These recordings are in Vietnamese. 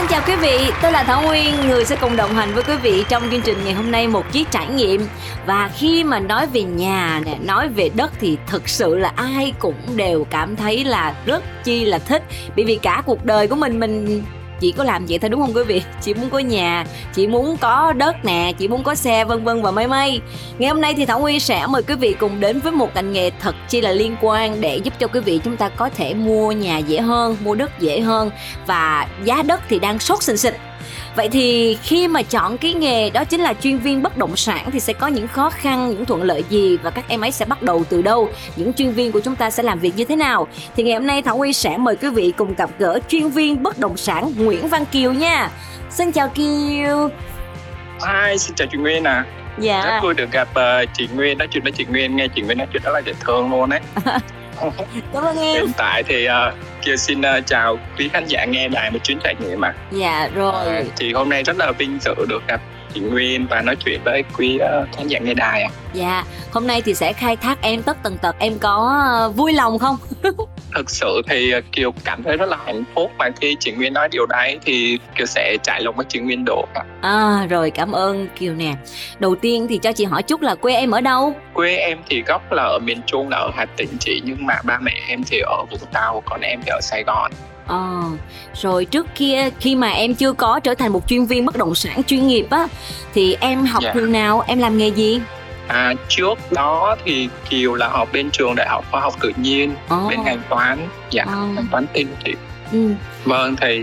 Xin chào quý vị, tôi là Thảo Nguyên, người sẽ cùng đồng hành với quý vị trong chương trình ngày hôm nay một chiếc trải nghiệm. Và khi mà nói về nhà nè, nói về đất thì thực sự là ai cũng đều cảm thấy là rất chi là thích. Bởi vì cả cuộc đời của mình mình chỉ có làm vậy thôi đúng không quý vị? Chỉ muốn có nhà chỉ muốn có đất nè chỉ muốn có xe, vân vân và mây mây. Ngày hôm nay thì thảo nguyên sẽ mời quý vị cùng đến với một ngành nghề thật chi là liên quan để giúp cho quý vị chúng ta có thể mua nhà dễ hơn, mua đất dễ hơn và giá đất thì đang sốt sình sịch Vậy thì khi mà chọn cái nghề đó chính là chuyên viên bất động sản thì sẽ có những khó khăn, những thuận lợi gì và các em ấy sẽ bắt đầu từ đâu? Những chuyên viên của chúng ta sẽ làm việc như thế nào? Thì ngày hôm nay Thảo Huy sẽ mời quý vị cùng gặp gỡ chuyên viên bất động sản Nguyễn Văn Kiều nha. Xin chào Kiều. Hi, xin chào chị Nguyên à. Dạ. Rất vui được gặp uh, chị Nguyên, nói chuyện với chị Nguyên, nghe chị Nguyên nói chuyện rất là dễ thương luôn đấy. Cảm ơn em. Hiện tại thì uh, Kiều xin uh, chào quý khán giả nghe đài một chuyến trải nghiệm mà. Dạ rồi. Uh, thì hôm nay rất là vinh dự được gặp chị Nguyên và nói chuyện với quý uh, khán giả nghe đài à. Dạ, hôm nay thì sẽ khai thác em tất tần tật em có uh, vui lòng không? thực sự thì Kiều cảm thấy rất là hạnh phúc mà khi chị Nguyên nói điều đấy thì Kiều sẽ trải lòng với chị Nguyên độ À rồi cảm ơn Kiều nè Đầu tiên thì cho chị hỏi chút là quê em ở đâu? Quê em thì gốc là ở miền Trung là ở Hà Tĩnh chị Nhưng mà ba mẹ em thì ở Vũng Tàu còn em thì ở Sài Gòn À, rồi trước kia khi mà em chưa có trở thành một chuyên viên bất động sản chuyên nghiệp á thì em học yeah. Dạ. trường nào em làm nghề gì À, trước đó thì Kiều là học bên trường Đại học Khoa học Tự nhiên oh. bên ngành toán, dạ, oh. ngành toán tin chị. Ừ. Vâng, thì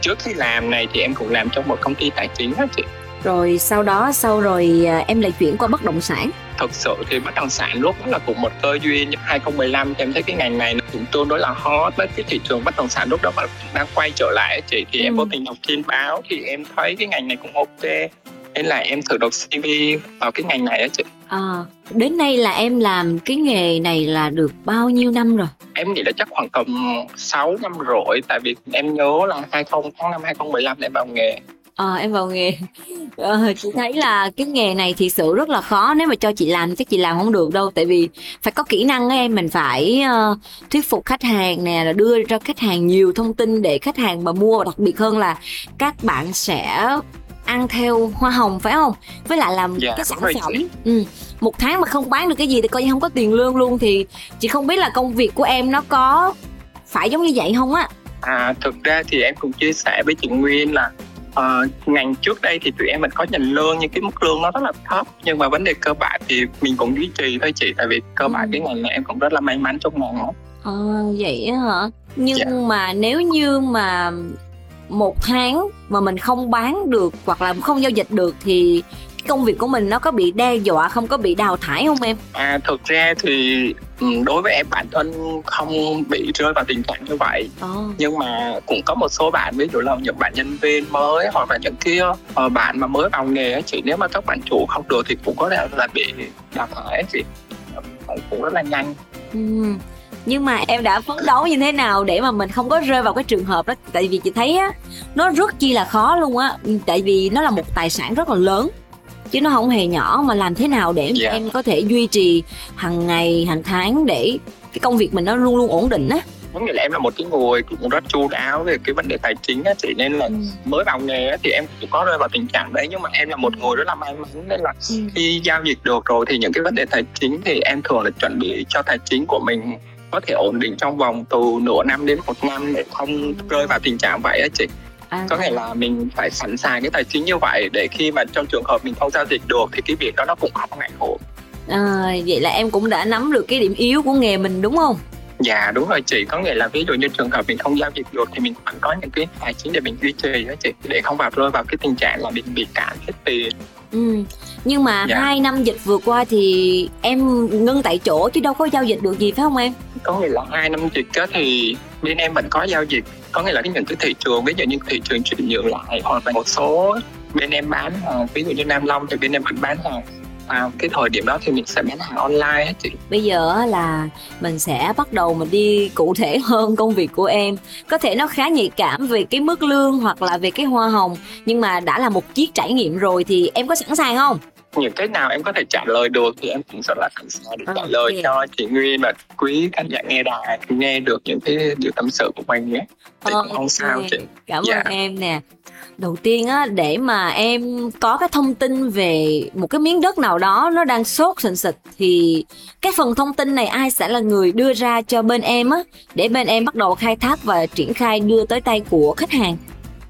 trước khi làm này thì em cũng làm trong một công ty tài chính đó chị. Rồi sau đó sau rồi à, em lại chuyển qua bất động sản. Thực sự thì bất động sản lúc đó là cũng một cơ duyên 2015 em thấy cái ngành này nó cũng tương đối là hot với cái thị trường bất động sản lúc đó mà đang quay trở lại chị thì ừ. em vô tình đọc tin báo thì em thấy cái ngành này cũng ok nên là em thử đọc CV vào cái ngành này á chị À, đến nay là em làm cái nghề này là được bao nhiêu năm rồi? Em nghĩ là chắc khoảng tầm 6 năm rồi tại vì em nhớ là 20 tháng năm 2015 em vào nghề. À, em vào nghề à, chị thấy là cái nghề này thì sự rất là khó nếu mà cho chị làm chắc chị làm không được đâu tại vì phải có kỹ năng em mình phải uh, thuyết phục khách hàng nè là đưa cho khách hàng nhiều thông tin để khách hàng mà mua đặc biệt hơn là các bạn sẽ ăn theo hoa hồng phải không với lại làm dạ, cái sản phẩm ừ. một tháng mà không bán được cái gì thì coi như không có tiền lương luôn thì chị không biết là công việc của em nó có phải giống như vậy không á à thực ra thì em cũng chia sẻ với chị Nguyên là uh, ngành trước đây thì tụi em mình có nhận lương nhưng cái mức lương nó rất là thấp nhưng mà vấn đề cơ bản thì mình cũng duy trì thôi chị tại vì cơ bản ừ. cái ngành này em cũng rất là may mắn trong ngành đó à, vậy hả nhưng dạ. mà nếu như mà một tháng mà mình không bán được hoặc là không giao dịch được thì công việc của mình nó có bị đe dọa không có bị đào thải không em? À thực ra thì ừ, đối với em bản thân không bị rơi vào tình trạng như vậy. Oh. nhưng mà cũng có một số bạn ví dụ là những bạn nhân viên mới hoặc là những kia uh, bạn mà mới vào nghề chỉ nếu mà các bạn chủ không được thì cũng có thể là bị đào thải chị. Cũng rất là nhanh. Ừ nhưng mà em đã phấn đấu như thế nào để mà mình không có rơi vào cái trường hợp đó tại vì chị thấy á nó rất chi là khó luôn á tại vì nó là một tài sản rất là lớn chứ nó không hề nhỏ mà làm thế nào để yeah. Dạ. em có thể duy trì hàng ngày hàng tháng để cái công việc mình nó luôn luôn ổn định á có nghĩa là em là một cái người cũng rất chu đáo về cái vấn đề tài chính á chị nên là ừ. mới vào nghề á, thì em cũng có rơi vào tình trạng đấy nhưng mà em là một người rất là may mắn nên là ừ. khi giao dịch được rồi thì những cái vấn đề tài chính thì em thường là chuẩn bị cho tài chính của mình có thể ổn định trong vòng từ nửa năm đến một năm để không rơi vào tình trạng vậy á chị à. có nghĩa là mình phải sẵn sàng cái tài chính như vậy để khi mà trong trường hợp mình không giao dịch được thì cái việc đó nó cũng không ảnh hưởng à, vậy là em cũng đã nắm được cái điểm yếu của nghề mình đúng không Dạ đúng rồi chị, có nghĩa là ví dụ như trường hợp mình không giao dịch được thì mình phải có những cái tài chính để mình duy trì đó chị để không vào rơi vào cái tình trạng là mình bị cạn hết tiền. Ừ. Nhưng mà dạ. hai năm dịch vừa qua thì em ngưng tại chỗ chứ đâu có giao dịch được gì phải không em? Có nghĩa là hai năm dịch đó thì bên em vẫn có giao dịch. Có nghĩa là cái những cái thị trường, ví dụ như thị trường chuyển nhượng lại hoặc là một số bên em bán hàng ví dụ như Nam Long thì bên em vẫn bán hàng vào cái thời điểm đó thì mình sẽ bán hàng online hết chị. Bây giờ là mình sẽ bắt đầu mình đi cụ thể hơn công việc của em. Có thể nó khá nhạy cảm về cái mức lương hoặc là về cái hoa hồng, nhưng mà đã là một chiếc trải nghiệm rồi thì em có sẵn sàng không? Những cái nào em có thể trả lời được thì em cũng rất là sẵn sàng để trả Ok. lời cho chị Nguyên và quý khán giả nghe đài nghe được những cái điều tâm sự của mình nhé thì cũng không sao chị cảm Dạ. ơn em nè đầu tiên á để mà em có cái thông tin về một cái miếng đất nào đó nó đang sốt sình sịch thì cái phần thông tin này ai sẽ là người đưa ra cho bên em á để bên em bắt đầu khai thác và triển khai đưa tới tay của khách hàng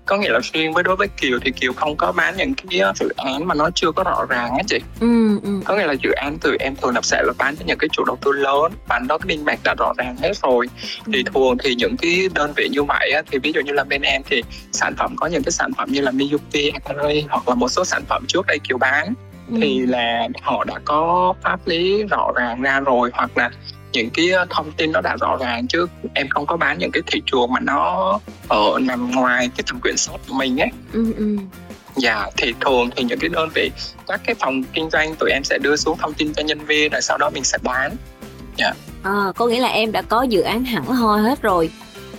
có nghĩa là riêng với đối với Kiều thì Kiều không có bán những cái dự án mà nó chưa có rõ ràng á chị. Ừ ừ. Có nghĩa là dự án từ em thường là sẽ là bán cho những cái chủ đầu tư lớn bán đó cái minh bạch đã rõ ràng hết rồi. Thì thường thì những cái đơn vị như vậy á, thì ví dụ như là bên em thì sản phẩm có những cái sản phẩm như là Miyuki, Akari hoặc là một số sản phẩm trước đây Kiều bán. Ừ. thì là họ đã có pháp lý rõ ràng ra rồi hoặc là những cái thông tin nó đã rõ ràng chứ em không có bán những cái thị trường mà nó ở nằm ngoài cái thẩm quyền soát của mình ấy ừ ừ Dạ, thì thường thì những cái đơn vị, các cái phòng kinh doanh tụi em sẽ đưa xuống thông tin cho nhân viên rồi sau đó mình sẽ bán. à, có nghĩa là em đã có dự án hẳn hoi hết rồi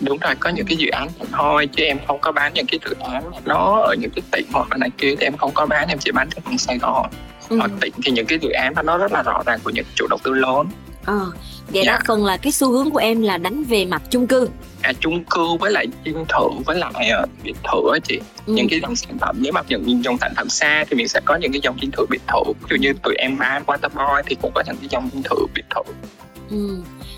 Đúng rồi, có những cái dự án thôi chứ em không có bán những cái dự án nó ở những cái tỉnh hoặc là này kia thì em không có bán, em chỉ bán vùng Sài Gòn. ừ. Hoặc tỉnh thì những cái dự án đó nó rất là rõ ràng của những chủ đầu tư lớn. Ờ, vậy Dạ. đa phần là cái xu hướng của em là đánh về mặt chung cư. À, chung cư với lại dinh thự với lại uh, biệt thự á chị. Ừ. những cái dòng sản phẩm nếu mà những dòng sản phẩm xa thì mình sẽ có những cái dòng dinh thự biệt thự. Ví dụ như tụi em bán Waterboy thì cũng có những cái dòng dinh thự biệt thự. Ừ.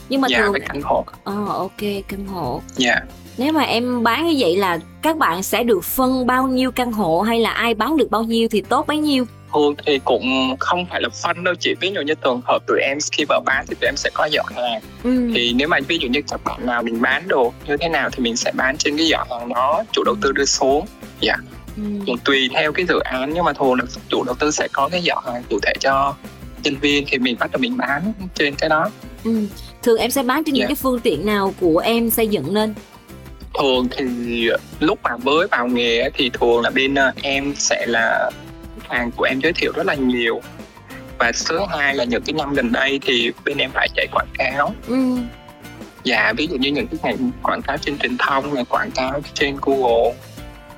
nhưng mà dạ thường với căn hộ. Ờ ok căn hộ. Dạ. Nếu mà em bán như vậy là các bạn sẽ được phân bao nhiêu căn hộ hay là ai bán được bao nhiêu thì tốt bấy nhiêu thường thì cũng không phải là phân đâu chị ví dụ như trường hợp tụi em khi vào bán thì tụi em sẽ có giỏ hàng ừ. thì nếu mà ví dụ như các bạn nào mình bán đồ như thế nào thì mình sẽ bán trên cái giỏ hàng đó chủ đầu tư đưa xuống Ừ. cũng tùy theo cái dự án nhưng mà thường là chủ đầu tư sẽ có cái giỏ hàng cụ thể cho nhân viên thì mình bắt đầu mình bán trên cái đó Ừ. thường em sẽ bán trên những Dạ. cái phương tiện nào của em xây dựng nên thường thì lúc mà mới vào nghề thì thường là bên ờ, em sẽ là hàng của em giới thiệu rất là nhiều và thứ hai là những cái năm gần đây thì bên em phải chạy quảng cáo ừ. Dạ, ví dụ như những cái ngành quảng cáo trên truyền thông này, quảng cáo trên Google,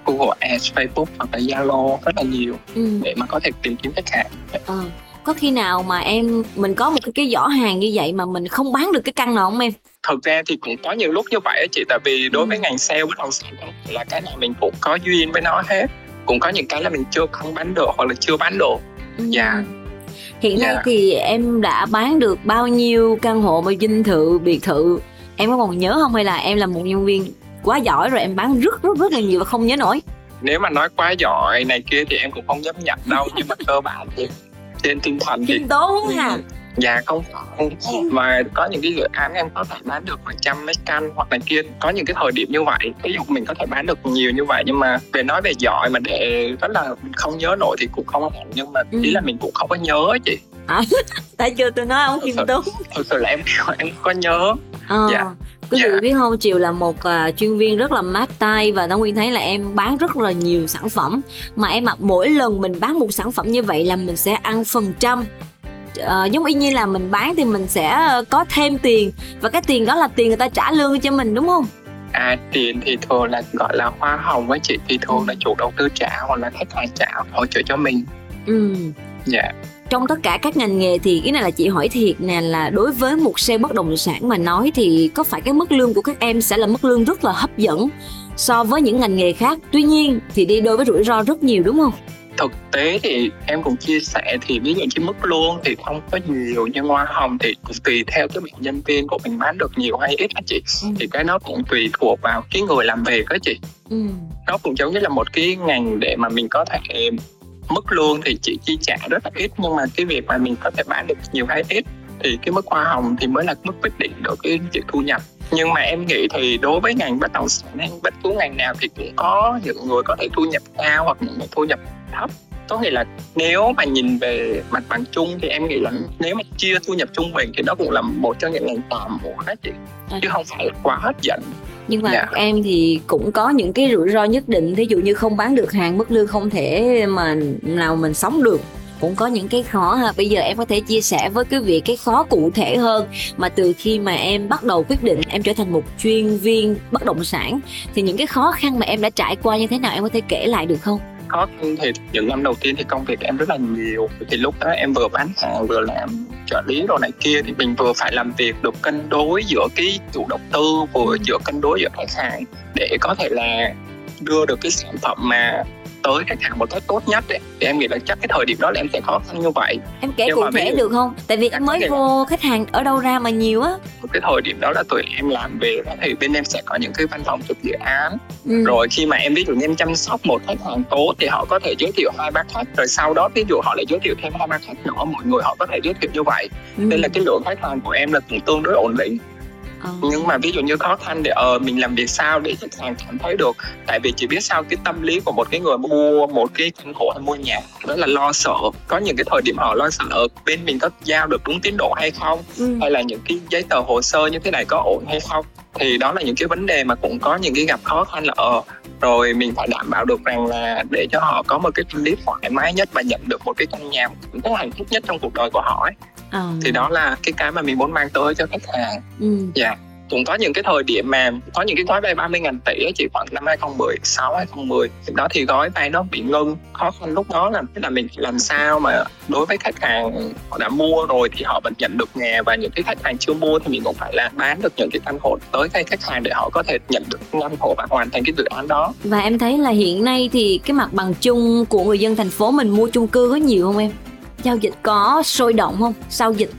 Google Ads, Facebook hoặc là Zalo rất là nhiều Ừ. để mà có thể tìm kiếm khách hàng. Ờ. có khi nào mà em mình có một cái, cái giỏ hàng như vậy mà mình không bán được cái căn nào không em Thực ra thì cũng có nhiều lúc như vậy á chị, tại vì đối với Ừ. ngành sale bất động sản là cái nào mình cũng có duyên với nó hết. Cũng có những cái là mình chưa không bán được hoặc là chưa bán được. Ừ. Dạ. hiện nay Dạ. thì em đã bán được bao nhiêu căn hộ và dinh thự biệt thự em có còn nhớ không hay là em là một nhân viên quá giỏi rồi em bán rất rất rất là nhiều và không nhớ nổi Nếu mà nói quá giỏi này kia thì em cũng không dám nhận đâu, nhưng mà cơ bản thì trên tinh thần thì tốn ha Dạ không phải Mà có những cái dự án em có thể bán được khoảng trăm mấy căn hoặc là kia Có những cái thời điểm như vậy Ví dụ mình có thể bán được nhiều như vậy Nhưng mà về nói về giỏi mà để rất là không nhớ nổi thì cũng không hẳn Nhưng mà Ừ. ý là mình cũng không có nhớ chị tại chưa tôi nói ông khiêm tốn Thực sự là em em có nhớ Ờ. Dạ. Quý vị Dạ. biết không, Triều là một à, chuyên viên rất là mát tay và Tao Nguyên thấy là em bán rất là nhiều sản phẩm mà em mặc mỗi lần mình bán một sản phẩm như vậy là mình sẽ ăn phần trăm Ờ, giống y như là mình bán thì mình sẽ ờ, có thêm tiền và cái tiền đó là tiền người ta trả lương cho mình đúng không? À tiền thì thường là gọi là hoa hồng với chị Thì thường là chủ đầu tư trả hoặc là khách hàng trả hỗ trợ cho mình Ừ. Dạ Trong tất cả các ngành nghề thì cái này là chị hỏi thiệt nè là đối với một sale bất động sản mà nói thì có phải cái mức lương của các em sẽ là mức lương rất là hấp dẫn so với những ngành nghề khác. Tuy nhiên thì đi đôi với rủi ro rất nhiều đúng không? Thực tế thì em cũng chia sẻ thì ví dụ như mức lương thì không có nhiều nhưng hoa hồng thì cũng tùy theo cái bạn nhân viên của mình bán được nhiều hay ít á chị Ừ. thì cái nó cũng tùy thuộc vào cái người làm việc đó chị Ừ. nó cũng giống như là một cái ngành để mà mình có thể mức lương thì chỉ chi trả rất là ít nhưng mà cái việc mà mình có thể bán được nhiều hay ít thì cái mức hoa hồng thì mới là mức quyết định được cái chuyện thu nhập nhưng mà em nghĩ thì đối với ngành bất động sản bất cứ ngành nào thì cũng có những người có thể thu nhập cao hoặc những người thu nhập thấp. Có nghĩa là nếu mà nhìn về mặt bằng chung thì em nghĩ là nếu mà chia thu nhập trung bình thì nó cũng là một trong những ngành tạm ổn đó chị chứ không phải quá hấp dẫn. Nhưng mà Dạ. các em thì cũng có những cái rủi ro nhất định ví dụ như không bán được hàng mức lương không thể mà nào mình sống được cũng có những cái khó ha. Bây giờ em có thể chia sẻ với quý vị cái khó cụ thể hơn. Mà từ khi mà em bắt đầu quyết định em trở thành một chuyên viên bất động sản thì những cái khó khăn mà em đã trải qua như thế nào em có thể kể lại được không? Khó khăn thì những năm đầu tiên thì công việc em rất là nhiều. Thì lúc đó em vừa bán hàng vừa làm trợ lý rồi này kia thì mình vừa phải làm việc được cân đối giữa cái chủ đầu tư vừa giữa cân đối giữa khách hàng để có thể là đưa được cái sản phẩm mà tới khách hàng một cách tốt nhất ấy. thì em nghĩ là chắc cái thời điểm đó là em sẽ khó khăn như vậy. Em kể cụ thể được không? Tại vì em mới vô khách hàng ở đâu ra mà nhiều á. Cái thời điểm đó là tụi em làm về thì bên em sẽ có những cái văn phòng trực dự án. Ừ. rồi khi mà em ví dụ như em chăm sóc một khách hàng tốt thì họ có thể giới thiệu hai ba khách. Rồi sau đó ví dụ họ lại giới thiệu thêm hai ba khách nữa mọi người họ có thể giới thiệu như vậy. Ừ. nên là cái lượng khách hàng của em là tương đối ổn định oh. nhưng mà ví dụ như khó khăn để ờ uh, mình làm việc sao để khách hàng cảm thấy được tại vì chỉ biết sao cái tâm lý của một cái người mua một cái căn hộ hay mua nhà đó là lo sợ có những cái thời điểm họ lo sợ ở bên mình có giao được đúng tiến độ hay không ừ. hay là những cái giấy tờ hồ sơ như thế này có ổn hay không thì đó là những cái vấn đề mà cũng có những cái gặp khó khăn là ờ rồi mình phải đảm bảo được rằng là để cho họ có một cái tâm lý thoải mái nhất và nhận được một cái căn nhà cảm thấy hạnh phúc nhất trong cuộc đời của họ ấy ờ. thì đó là cái cái mà mình muốn mang tới cho khách hàng ừ. dạ cũng có những cái thời điểm mà có những cái gói vay 30 ngàn tỷ chỉ khoảng năm 2016 2010 thì đó thì gói vay nó bị ngưng. Khó khăn lúc đó là là mình làm sao mà đối với khách hàng họ đã mua rồi thì họ vẫn nhận được nhà và những cái khách hàng chưa mua thì mình cũng phải là bán được những cái căn hộ tới tay khách hàng để họ có thể nhận được căn hộ và hoàn thành cái dự án đó. Và em thấy là hiện nay thì cái mặt bằng chung của người dân thành phố mình mua chung cư có nhiều không em? Giao dịch có sôi động không? Sau dịch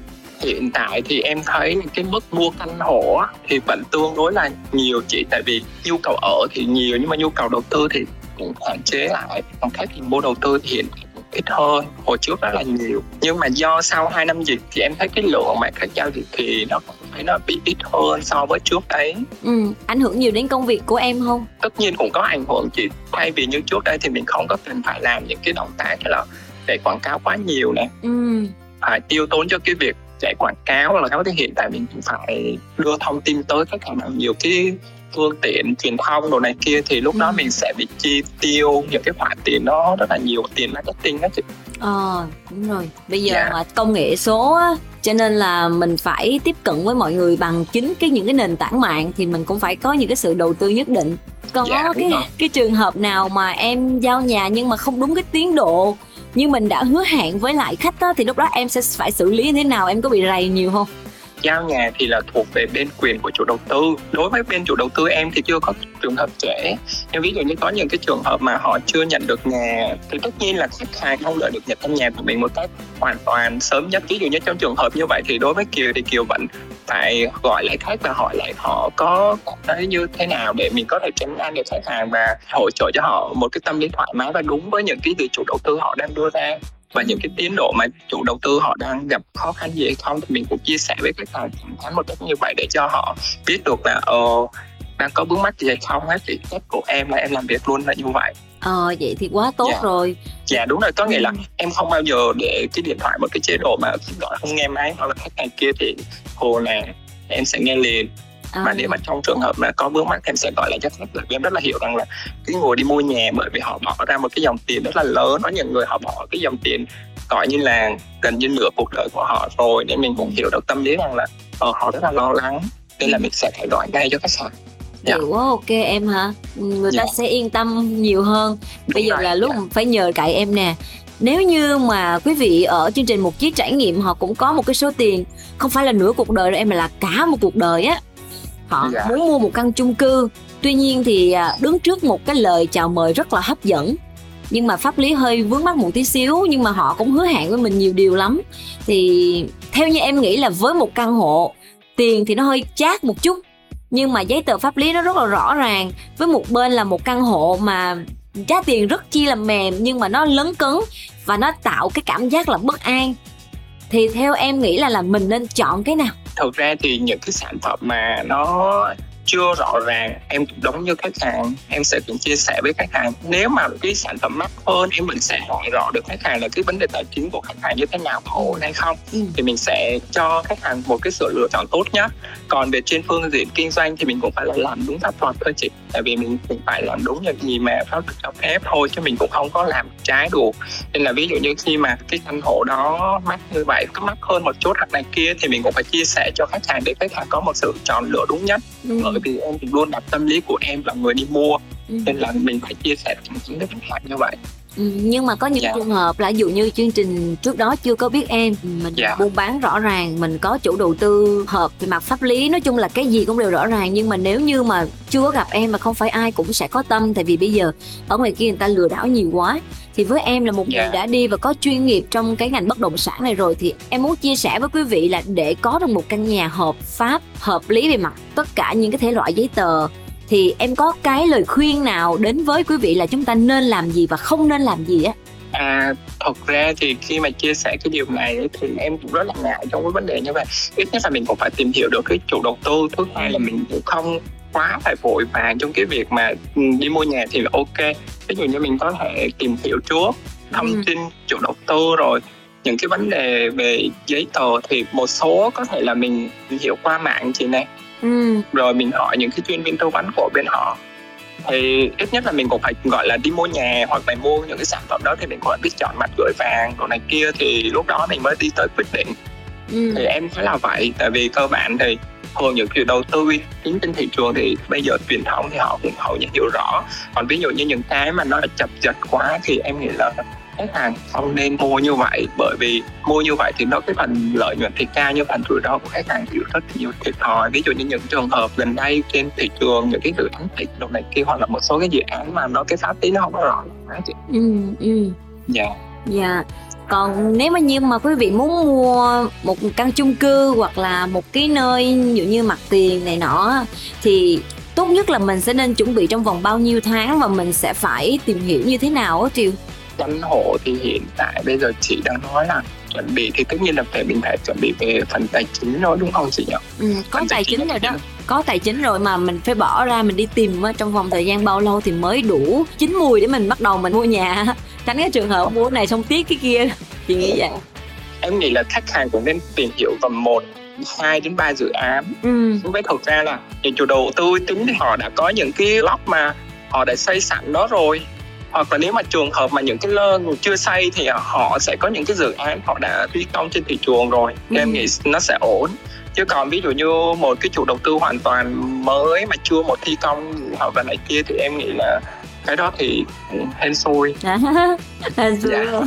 hiện tại thì em thấy cái mức mua căn hộ thì vẫn tương đối là nhiều chị. Tại vì nhu cầu ở thì nhiều nhưng mà nhu cầu đầu tư thì cũng hạn chế lại. Còn khách thì mua đầu tư thì hiện ít hơn hồi trước rất là nhiều. Nhưng mà do sau 2 năm dịch thì em thấy cái lượng mà khách giao dịch thì nó thấy nó bị ít hơn so với trước đấy. Ừ ảnh hưởng nhiều đến công việc của em không? Tất nhiên cũng có ảnh hưởng chị. Thay vì như trước đây thì mình không có cần phải làm những cái động tác là để quảng cáo quá nhiều nè. Ừ. Phải tiêu tốn cho cái việc chạy quảng cáo là cáo thì hiện tại mình cũng phải đưa thông tin tới hàng bằng nhiều cái phương tiện truyền thông đồ này kia thì lúc đó ừ. mình sẽ bị chi tiêu những cái khoản tiền đó rất là nhiều tiền marketing đó chị ờ đúng rồi bây giờ yeah. Dạ. mà công nghệ số á cho nên là mình phải tiếp cận với mọi người bằng chính cái những cái nền tảng mạng thì mình cũng phải có những cái sự đầu tư nhất định có dạ, cái rồi. cái trường hợp nào mà em giao nhà nhưng mà không đúng cái tiến độ như mình đã hứa hẹn với lại khách đó, thì lúc đó em sẽ phải xử lý như thế nào? Em có bị rầy nhiều không? Giao nhà thì là thuộc về bên quyền của chủ đầu tư. Đối với bên chủ đầu tư em thì chưa có trường hợp trễ nhưng ví dụ như có những cái trường hợp mà họ chưa nhận được nhà thì tất nhiên là khách hàng không đợi được nhận căn nhà của mình một cách hoàn toàn sớm nhất. Ví dụ như trong trường hợp như vậy thì đối với kiều thì kiều vẫn phải gọi lại khách và hỏi lại họ có thấy như thế nào để mình có thể tránh an được khách hàng và hỗ trợ cho họ một cái tâm lý thoải mái và đúng với những cái từ chủ đầu tư họ đang đưa ra. Và những cái tiến độ mà chủ đầu tư họ đang gặp khó khăn gì hay không thì mình cũng chia sẻ với khách hàng thẳng thắn một cách như vậy để cho họ biết được là ờ đang có vướng mắt gì hay không hết thì cách của em là em làm việc luôn là như vậy ờ vậy thì quá tốt dạ. rồi dạ đúng rồi có nghĩa là ừ. em không bao giờ để cái điện thoại một cái chế độ mà gọi không nghe máy hoặc là khách hàng kia thì hồ là em sẽ nghe liền à. mà nếu mà trong trường hợp mà có vướng mắt em sẽ gọi lại cho khách là em rất là hiểu rằng là cái người đi mua nhà bởi vì họ bỏ ra một cái dòng tiền rất là lớn có những người họ bỏ cái dòng tiền gọi như là gần như nửa cuộc đời của họ rồi nên mình cũng hiểu được tâm lý rằng là uh, họ rất là lo lắng nên là mình sẽ phải gọi ngay cho khách hàng dạ. quá ok em hả người dạ. ta sẽ yên tâm nhiều hơn bây Đúng giờ rồi, là lúc dạ. phải nhờ cậy em nè nếu như mà quý vị ở chương trình một chiếc trải nghiệm họ cũng có một cái số tiền không phải là nửa cuộc đời rồi em mà là cả một cuộc đời á họ dạ. muốn mua một căn chung cư tuy nhiên thì à, đứng trước một cái lời chào mời rất là hấp dẫn nhưng mà pháp lý hơi vướng mắt một tí xíu nhưng mà họ cũng hứa hẹn với mình nhiều điều lắm thì theo như em nghĩ là với một căn hộ tiền thì nó hơi chát một chút nhưng mà giấy tờ pháp lý nó rất là rõ ràng. Với một bên là một căn hộ mà giá tiền rất chi là mềm, nhưng mà nó lấn cứng và nó tạo cái cảm giác là bất an. Thì theo em nghĩ là là mình nên chọn cái nào? Thực ra thì những cái sản phẩm mà nó chưa rõ ràng em cũng giống như khách hàng em sẽ cũng chia sẻ với khách hàng. Nếu mà cái sản phẩm mắc hơn em mình sẽ hỏi rõ được khách hàng là cái vấn đề tài chính của khách hàng như thế nào có ổn hay không. Ừ. thì mình sẽ cho khách hàng một cái sự lựa chọn tốt nhất còn về trên phương diện kinh doanh thì mình cũng phải là làm đúng pháp luật thôi chị. Tại vì mình cũng phải làm đúng những gì mà pháp luật cho phép thôi chứ mình cũng không có làm trái được nên là ví dụ như khi mà cái căn hộ đó mắc như vậy có mắc hơn một chút hoặc này kia thì mình cũng phải chia sẻ cho khách hàng để khách hàng có một sự chọn lựa đúng nhất. Ừ. bởi vì em thì luôn đặt tâm lý của em là người đi mua ừ. nên là mình phải chia sẻ cho chính khách hàng như vậy Ừ, nhưng mà có những yeah. Dạ. trường hợp là dụ như chương trình trước đó chưa có biết em mình yeah. Dạ. buôn bán rõ ràng mình có chủ đầu tư hợp về mặt pháp lý nói chung là cái gì cũng đều rõ ràng nhưng mà nếu như mà chưa gặp em mà không phải ai cũng sẽ có tâm tại vì bây giờ ở ngoài kia người ta lừa đảo nhiều quá thì với em là một yeah. người dạ. đã đi và có chuyên nghiệp trong cái ngành bất động sản này rồi thì em muốn chia sẻ với quý vị là để có được một căn nhà hợp pháp hợp lý về mặt tất cả những cái thể loại giấy tờ thì em có cái lời khuyên nào đến với quý vị là chúng ta nên làm gì và không nên làm gì á? À, thật ra thì khi mà chia sẻ cái điều này thì em cũng rất là ngại trong cái vấn đề như vậy. Ít nhất là mình cũng phải tìm hiểu được cái chủ đầu tư thứ hai là mình cũng không quá phải vội vàng trong cái việc mà ừ, đi mua nhà thì ok. Ví dụ như mình có thể tìm hiểu trước thông ừ. tin chủ đầu tư rồi. Những cái vấn đề về giấy tờ thì một số có thể là mình hiểu qua mạng chị này ừ. rồi mình hỏi những cái chuyên viên tư vấn của bên họ thì ít nhất là mình cũng phải gọi là đi mua nhà hoặc là mua những cái sản phẩm đó thì mình cũng biết chọn mặt gửi vàng đồ này kia thì lúc đó mình mới đi tới quyết định ừ. thì em thấy là vậy tại vì cơ bản thì thường những chủ đầu tư tín trên thị trường thì bây giờ truyền thông thì họ cũng hầu như hiểu rõ còn ví dụ như những cái mà nó chập chật quá thì em nghĩ là khách hàng không nên mua như vậy bởi vì mua như vậy thì nó cái phần lợi nhuận thì cao nhưng phần rủi ro của khách hàng chịu rất nhiều thiệt thòi. Ví dụ như những trường hợp gần đây trên thị trường những cái dự án thị đồ này kia hoặc là một số cái dự án mà nó cái pháp lý nó không có rõ ràng chị. Ừ ừ. Dạ. Dạ. Còn nếu mà như mà quý vị muốn mua một căn chung cư hoặc là một cái nơi ví dụ như mặt tiền này nọ thì tốt nhất là mình sẽ nên chuẩn bị trong vòng bao nhiêu tháng và mình sẽ phải tìm hiểu như thế nào á triều căn hộ thì hiện tại bây giờ chị đang nói là chuẩn bị thì tất nhiên là phải mình phải chuẩn bị về phần tài chính rồi đúng không chị nhỉ? Ừ, có phần tài, chính, chính rồi đó. có tài chính rồi mà mình phải bỏ ra mình đi tìm trong vòng thời gian bao lâu thì mới đủ chín mùi để mình bắt đầu mình mua nhà. Tránh cái trường hợp mua này xong tiếc cái kia. Chị nghĩ vậy. Em nghĩ là khách hàng cũng nên tìm hiểu tầm một 2 đến 3 dự án. Ừ. với thực ra là những chủ đầu tư tính thì họ đã có những cái lóc mà họ đã xây sẵn đó rồi hoặc là nếu mà trường hợp mà những cái lơ chưa xây thì họ sẽ có những cái dự án họ đã thi công trên thị trường rồi ừ. em nghĩ nó sẽ ổn chứ còn ví dụ như một cái chủ đầu tư hoàn toàn mới mà chưa một thi công hoặc là này kia thì em nghĩ là cái đó thì hên xui hên xui dạ.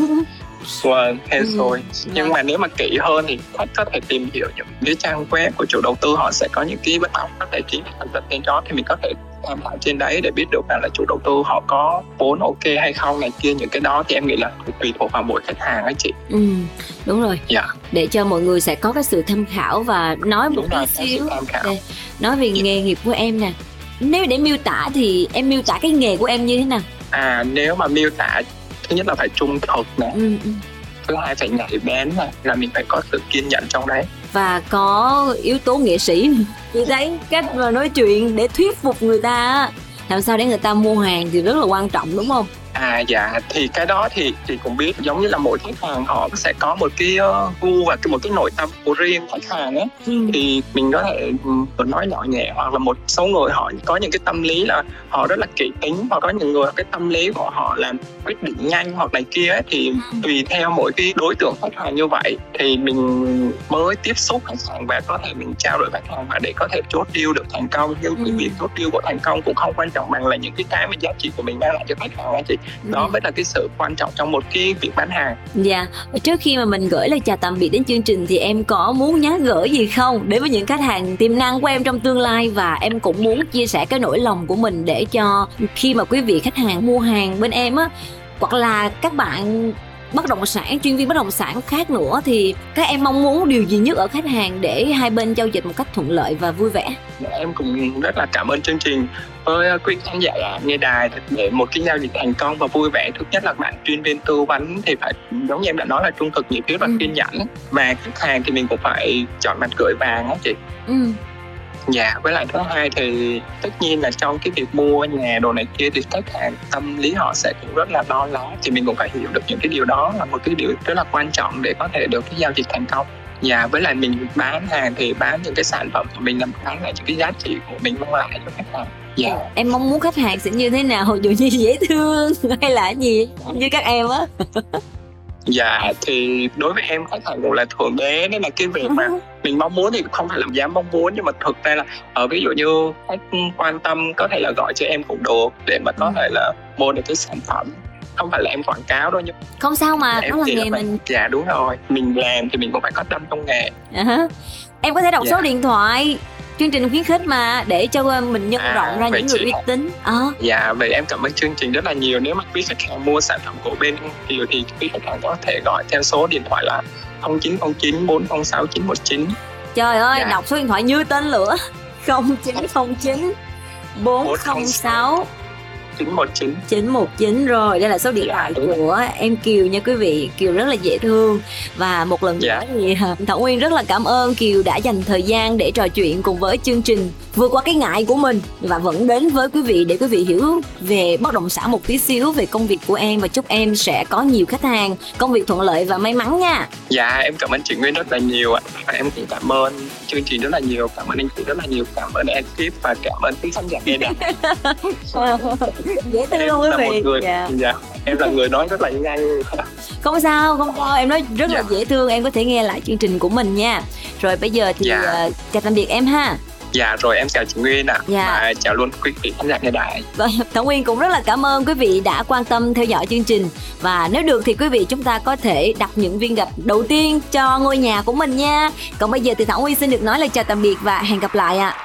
Vâng, hên ừ. rồi. Nhưng mà nếu mà kỹ hơn thì khách có thể tìm hiểu những cái trang web của chủ đầu tư họ sẽ có những cái báo cáo tài chính thành tật trên đó thì mình có thể tham khảo trên đấy để biết được là chủ đầu tư họ có vốn ok hay không này kia những cái đó thì em nghĩ là tùy thuộc vào mỗi khách hàng ấy chị. Ừ, đúng rồi. Dạ. Để cho mọi người sẽ có cái sự tham khảo và nói một tí xíu. Đây, nói về dạ. nghề nghiệp của em nè. Nếu để miêu tả thì em miêu tả cái nghề của em như thế nào? À nếu mà miêu tả thứ nhất là phải trung thực nè ừ, ừ. thứ hai phải nhạy bén nè là mình phải có sự kiên nhẫn trong đấy. Và có yếu tố nghệ sĩ. Chị thấy cách mà nói chuyện để thuyết phục người ta làm sao để người ta mua hàng thì rất là quan trọng đúng không à dạ thì cái đó thì chị cũng biết giống như là mỗi khách hàng họ sẽ có một cái uh, gu và cái một cái nội tâm của riêng khách hàng ấy ừ. thì mình có thể um, nói nhỏ nhẹ hoặc là một số người họ có những cái tâm lý là họ rất là kỹ tính hoặc có những người cái tâm lý của họ làm quyết định nhanh hoặc này kia ấy, thì ừ. tùy theo mỗi cái đối tượng khách hàng như vậy thì mình mới tiếp xúc khách hàng và có thể mình trao đổi khách hàng và để có thể chốt deal được thành công nhưng ừ. cái việc chốt deal của thành công cũng không quan trọng bằng là những cái cái mà giá trị của mình mang lại cho khách hàng chị đó ừ. mới là cái sự quan trọng trong một cái việc bán hàng dạ trước khi mà mình gửi lời chào tạm biệt đến chương trình thì em có muốn nhắn gửi gì không đến với những khách hàng tiềm năng của em trong tương lai và em cũng muốn chia sẻ cái nỗi lòng của mình để cho khi mà quý vị khách hàng mua hàng bên em á hoặc là các bạn bất động sản chuyên viên bất động sản khác nữa thì các em mong muốn điều gì nhất ở khách hàng để hai bên giao dịch một cách thuận lợi và vui vẻ? Em cũng rất là cảm ơn chương trình. Với quý khán giả nghe đài để một cái giao dịch thành công và vui vẻ thứ nhất là bạn chuyên viên tư vấn thì phải giống như em đã nói là trung thực nhiệt huyết và ừ. kiên nhẫn. Mà khách hàng thì mình cũng phải chọn mặt gửi vàng á chị. Ừ dạ với lại thứ hai thì tất nhiên là trong cái việc mua nhà đồ này kia thì khách hàng tâm lý họ sẽ cũng rất là lo lắng thì mình cũng phải hiểu được những cái điều đó là một cái điều rất là quan trọng để có thể được cái giao dịch thành công Dạ, với lại mình bán hàng thì bán những cái sản phẩm của mình làm bán lại những cái giá trị của mình mang lại cho khách hàng. Dạ. Em mong muốn khách hàng sẽ như thế nào? Dù như dễ thương hay là gì? Như các em á dạ thì đối với em khách hàng cũng là thượng đế nên là cái việc mà mình mong muốn thì không phải là dám mong muốn nhưng mà thực ra là ở ờ, ví dụ như khách quan tâm có thể là gọi cho em cũng được để mà có thể là mua được cái sản phẩm. Không phải là em quảng cáo đâu nhưng không sao mà đó là nghề mình. Dạ đúng rồi. Mình làm thì mình cũng phải có tâm trong nghề. Uh-huh. em có thể đọc dạ. số điện thoại chương trình khuyến khích mà để cho mình nhân à, rộng ra những người uy tín. À. dạ vậy em cảm ơn chương trình rất là nhiều. Nếu mà quý khách hàng mua sản phẩm của bên Kiều thì quý khách hàng có thể gọi theo số điện thoại là 0909 406 919 trời ơi dạ. đọc số điện thoại như tên lửa. 0909 406 919 919 rồi đây là số điện dạ, thoại của em Kiều nha quý vị. Kiều rất là dễ thương và một lần dạ. nữa thì à, Thảo Nguyên rất là cảm ơn Kiều đã dành thời gian để trò chuyện cùng với chương trình vượt qua cái ngại của mình. Và vẫn đến với quý vị để quý vị hiểu về bất động sản một tí xíu về công việc của em và chúc em sẽ có nhiều khách hàng. Công việc thuận lợi và may mắn nha. Dạ em cảm ơn chị Nguyên rất là nhiều ạ. Và em cũng cảm ơn chương trình rất là nhiều. Cảm ơn anh chị rất là nhiều. Cảm ơn ekip và cảm ơn quý khán giả nghe đài dễ thương luôn quý vị người, dạ. dạ em là người nói rất là nhanh không sao không sao em nói rất dạ. là dễ thương em có thể nghe lại chương trình của mình nha rồi bây giờ thì dạ. uh, chào tạm biệt em ha Dạ rồi em chào chị Nguyên ạ à. dạ. Và chào luôn quý vị khán giả nghe đài Vâng, Thảo Nguyên cũng rất là cảm ơn quý vị đã quan tâm theo dõi chương trình Và nếu được thì quý vị chúng ta có thể đặt những viên gạch đầu tiên cho ngôi nhà của mình nha Còn bây giờ thì Thảo Nguyên xin được nói lời chào tạm biệt và hẹn gặp lại ạ à.